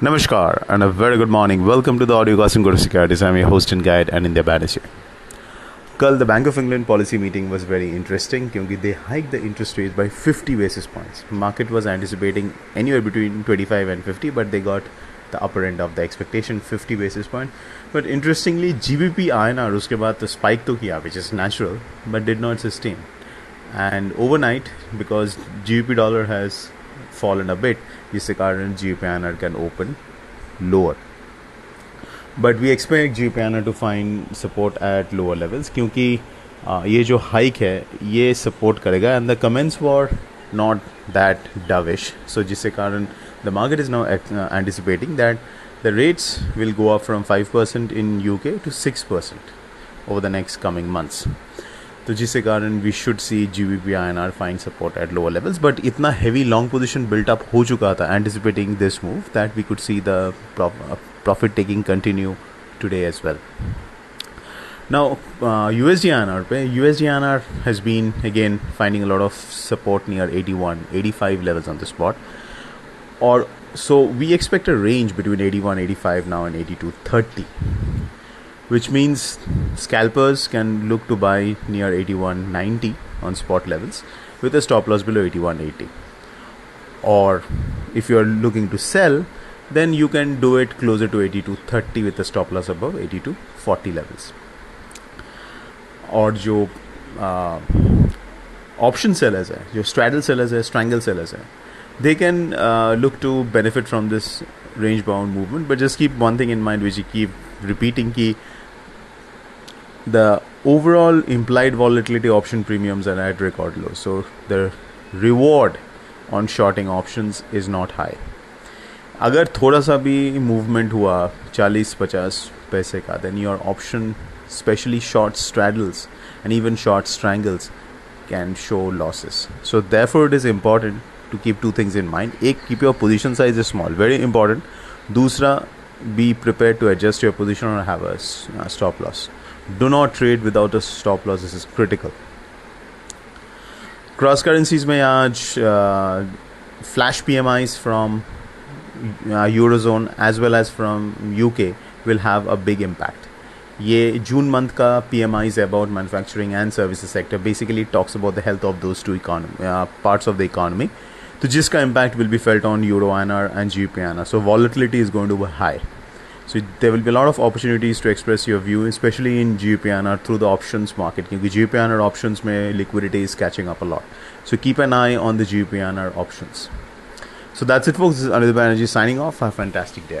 Namaskar and a very good morning. Welcome to the audio casting Guru Securities. I'm your host and guide Anindya Banerjee. Girl, the Bank of England policy meeting was very interesting because they hiked the interest rates by 50 basis points. Market was anticipating anywhere between 25 and 50, but they got the upper end of the expectation, 50 basis point. But interestingly, GBP INR uske baad to spike to which is natural, but did not sustain. And overnight, because GBP dollar has fallen a bit jisse current GBPINR can open lower but we expect ji to find support at lower levels because क्योंकि ये जो hike है ये support करेगा and the comments were not that dovish so जिसके कारण the market is now anticipating that the rates will go up from 5% in UK to 6% over the next coming months. तो जिसके कारण we should see G B P I N R fine support at lower levels but इतना heavy long position built up हो चुका था anticipating this move that we could see the profit taking continue today as well ना U S D I N R पे U S D I N R has been again finding lot of support near eighty one eighty five levels on the spot और so we expect a range between eighty one eighty five now and eighty two thirty which means scalpers can look to buy near 81, 90 on spot levels with a stop loss below 81, 80. Or if you are looking to sell, then you can do it closer to 80 to 30 with a stop loss above 80 to 40 levels और जो option sellers है जो straddle sellers है strangle sellers है they can uh, look to benefit from this range bound movement but just keep one thing in mind which you keep repeating key the overall implied volatility option premiums are at record low so the reward on shorting options is not high अगर थोड़ा सा भी movement हुआ चालीस पचास पैसे का then your option specially short straddles and even short strangles can show losses so therefore it is important to keep two things in mind एक keep your position size is small very important दूसरा be prepare to adjust your position और have a stop loss do not trade without a stop loss this is critical cross currencies में आज flash P M eyes from uh, eurozone as well as from UK will have a big impact. ये June month का P M I about manufacturing and services sector basically talks about the health of those two economy parts of the economy तो जिसका impact will be felt on euro are and G P are so volatility is going to be high So there will be a lot of opportunities to express your view, especially in GBPINR through the options market. Because GBPINR options may liquidity is catching up a lot. So keep an eye on the GBPINR options. So that's it, folks. This is Anindya Banerjee signing off. Have a fantastic day.